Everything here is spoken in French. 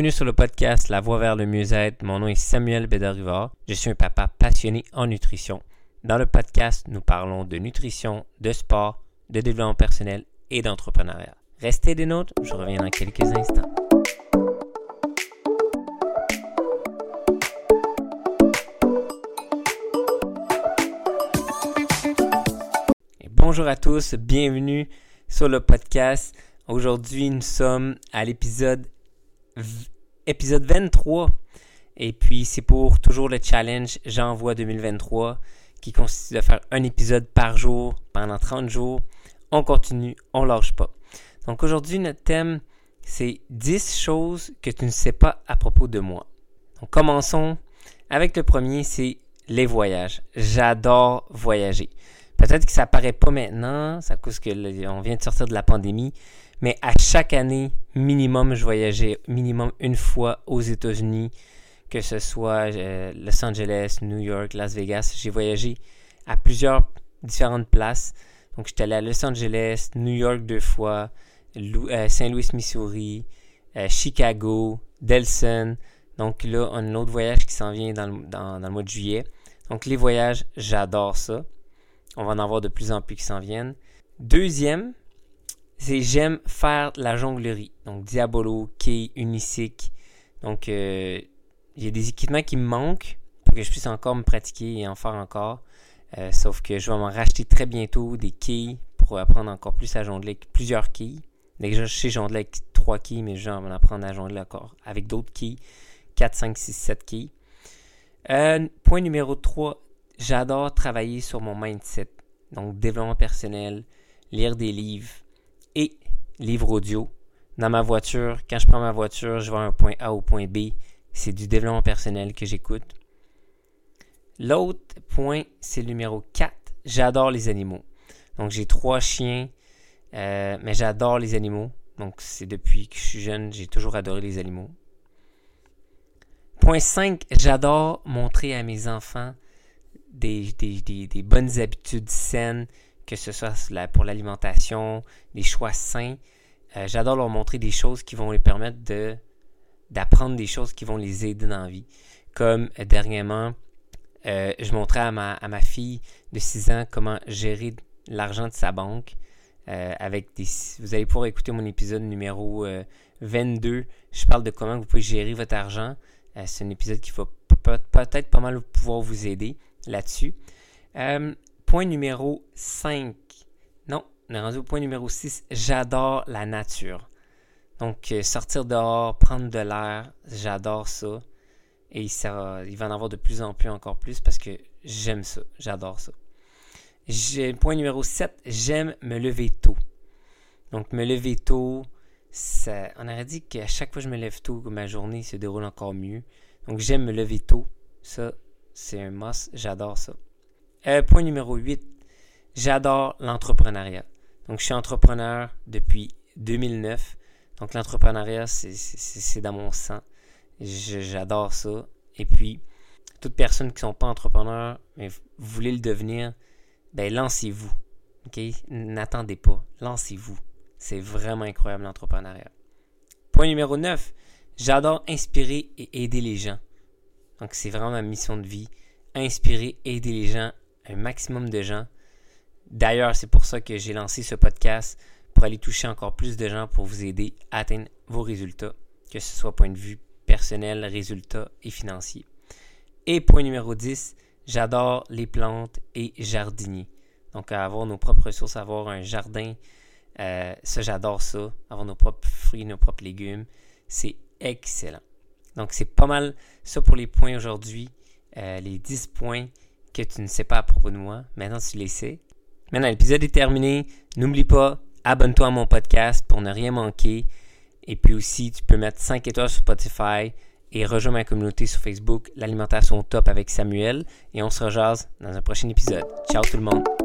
Bienvenue sur le podcast La Voie vers le mieux-être. Mon nom est Samuel Bédarivard. Je suis un papa passionné en nutrition. Dans le podcast, nous parlons de nutrition, de sport, de développement personnel et d'entrepreneuriat. Restez des nôtres, je reviens dans quelques instants. bonjour à tous, bienvenue sur le podcast. Aujourd'hui, nous sommes à l'épisode épisode 23. Et puis, c'est pour toujours le challenge J'envoie 2023 qui consiste à faire un épisode par jour pendant 30 jours. On continue, on lâche pas. Donc aujourd'hui, notre thème, c'est 10 choses que tu ne sais pas à propos de moi. Donc commençons avec le premier, c'est les voyages. J'adore voyager. Peut-être que ça paraît pas maintenant, ça cause que on vient de sortir de la pandémie, mais à chaque année, minimum, je voyageais minimum une fois aux États-Unis, que ce soit euh, Los Angeles, New York, Las Vegas. J'ai voyagé à plusieurs différentes places. Donc, j'étais allé à Los Angeles, New York deux fois, euh, Saint-Louis, Missouri, euh, Chicago, Delson. Donc là, on a un autre voyage qui s'en vient dans le, dans, dans le mois de juillet. Donc, les voyages, j'adore ça. On va en avoir de plus en plus qui s'en viennent. Deuxième, c'est j'aime faire la jonglerie. Donc Diabolo, Key, Unisic. Donc euh, y a des équipements qui me manquent pour que je puisse encore me pratiquer et en faire encore. Euh, sauf que je vais m'en racheter très bientôt des quilles pour apprendre encore plus à jongler avec plusieurs quilles. Déjà, je sais jongler avec trois quilles, mais je vais en apprendre à jongler encore avec d'autres quilles. 4, 5, 6, 7 quilles. Euh, point numéro 3, j'adore travailler sur mon mindset. Donc, développement personnel, lire des livres, et livre audio. Dans ma voiture, quand je prends ma voiture, je vais un point A au point B. C'est du développement personnel que j'écoute. L'autre point, c'est le numéro 4. J'adore les animaux. Donc j'ai trois chiens, euh, mais j'adore les animaux. Donc c'est depuis que je suis jeune, j'ai toujours adoré les animaux. Point 5, j'adore montrer à mes enfants des, bonnes habitudes saines, que ce soit pour l'alimentation, des choix sains. Euh, j'adore leur montrer des choses qui vont les permettre d'apprendre des choses qui vont les aider dans la vie. Comme euh, dernièrement, euh, je montrais à ma, à ma fille de 6 ans comment gérer l'argent de sa banque. avec des, vous allez pouvoir écouter mon épisode numéro 22. Je parle de comment vous pouvez gérer votre argent. C'est un épisode qui va peut-être pas mal pouvoir vous aider là-dessus. Point numéro 5. Non, on est rendu au point numéro 6. J'adore la nature. Donc, euh, sortir dehors, prendre de l'air, j'adore ça. Et il va en avoir de plus en plus, encore plus, parce que j'aime ça. J'adore ça. Point numéro 7. J'aime me lever tôt. Donc, me lever tôt, ça, on aurait dit qu'à chaque fois que je me lève tôt, ma journée se déroule encore mieux. Donc, j'aime me lever tôt. Ça, c'est un must. J'adore ça. Euh, point numéro 8. J'adore l'entrepreneuriat. Donc, je suis entrepreneur depuis 2009. Donc, l'entrepreneuriat, c'est dans mon sang. J'adore ça. Et puis, toutes personnes qui ne sont pas entrepreneurs, mais vous voulez le devenir, ben lancez-vous. N'attendez pas. Lancez-vous. C'est vraiment incroyable l'entrepreneuriat. Point numéro 9. J'adore inspirer et aider les gens. Donc, c'est vraiment ma mission de vie. Inspirer, aider les gens un maximum de gens. D'ailleurs, c'est pour ça que j'ai lancé ce podcast pour aller toucher encore plus de gens pour vous aider à atteindre vos résultats, que ce soit point de vue personnel, résultats et financiers. Et point numéro 10, j'adore les plantes et jardinier. Donc, avoir nos propres ressources, avoir un jardin, euh, ça, j'adore ça. Avoir nos propres fruits, nos propres légumes, c'est excellent. Donc, c'est pas mal ça pour les points aujourd'hui. Euh, les 10 points que tu ne sais pas à propos de moi. Maintenant, tu les sais. Maintenant, l'épisode est terminé. N'oublie pas, abonne-toi à mon podcast pour ne rien manquer. Et puis aussi, tu peux mettre 5 étoiles sur Spotify et rejoindre ma communauté sur Facebook, l'alimentation top avec Samuel. Et on se rejase dans un prochain épisode. Ciao tout le monde!